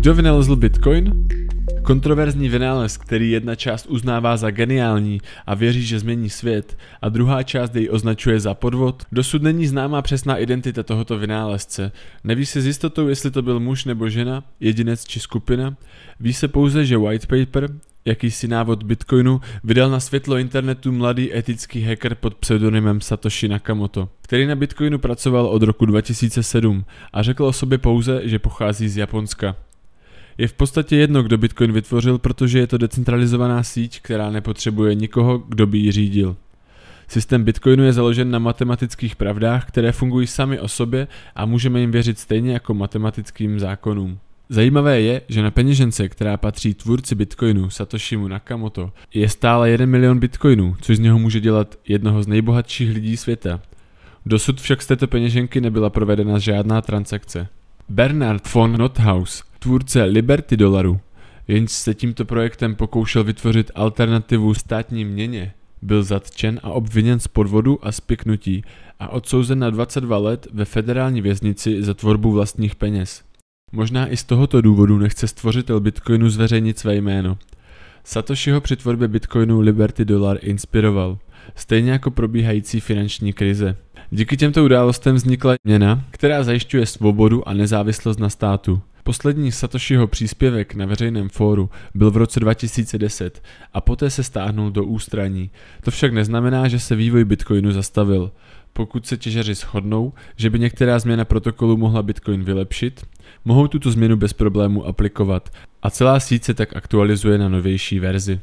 Kdo vynalezl Bitcoin? Kontroverzní vynález, který jedna část uznává za geniální a věří, že změní svět, a druhá část jej označuje za podvod, dosud není známá přesná identita tohoto vynálezce. Neví se s jistotou, jestli to byl muž nebo žena, jedinec či skupina. Ví se pouze, že white paper, jakýsi návod Bitcoinu, vydal na světlo internetu mladý etický hacker pod pseudonymem Satoshi Nakamoto, který na Bitcoinu pracoval od roku 2007 a řekl o sobě pouze, že pochází z Japonska. Je v podstatě jedno, kdo Bitcoin vytvořil, protože je to decentralizovaná síť, která nepotřebuje nikoho, kdo by ji řídil. Systém Bitcoinu je založen na matematických pravdách, které fungují sami o sobě a můžeme jim věřit stejně jako matematickým zákonům. Zajímavé je, že na peněžence, která patří tvůrci Bitcoinu Satoshimu Nakamoto, je stále 1 milion Bitcoinů, což z něho může dělat jednoho z nejbohatších lidí světa. Dosud však z této peněženky nebyla provedena žádná transakce. Bernard von Nothaus, tvůrce Liberty dolaru, jenž se tímto projektem pokoušel vytvořit alternativu státní měně, byl zatčen a obviněn z podvodu a spiknutí a odsouzen na 22 let ve federální věznici za tvorbu vlastních peněz. Možná i z tohoto důvodu nechce stvořitel Bitcoinu zveřejnit své jméno. Satoshiho při tvorbě Bitcoinu Liberty Dollar inspiroval, stejně jako probíhající finanční krize. Díky těmto událostem vznikla měna, která zajišťuje svobodu a nezávislost na státu. Poslední Satoshiho příspěvek na veřejném fóru byl v roce 2010 a poté se stáhnul do ústraní. To však neznamená, že se vývoj Bitcoinu zastavil. Pokud se těžaři shodnou, že by některá změna protokolu mohla Bitcoin vylepšit, mohou tuto změnu bez problému aplikovat a celá síť se tak aktualizuje na novější verzi.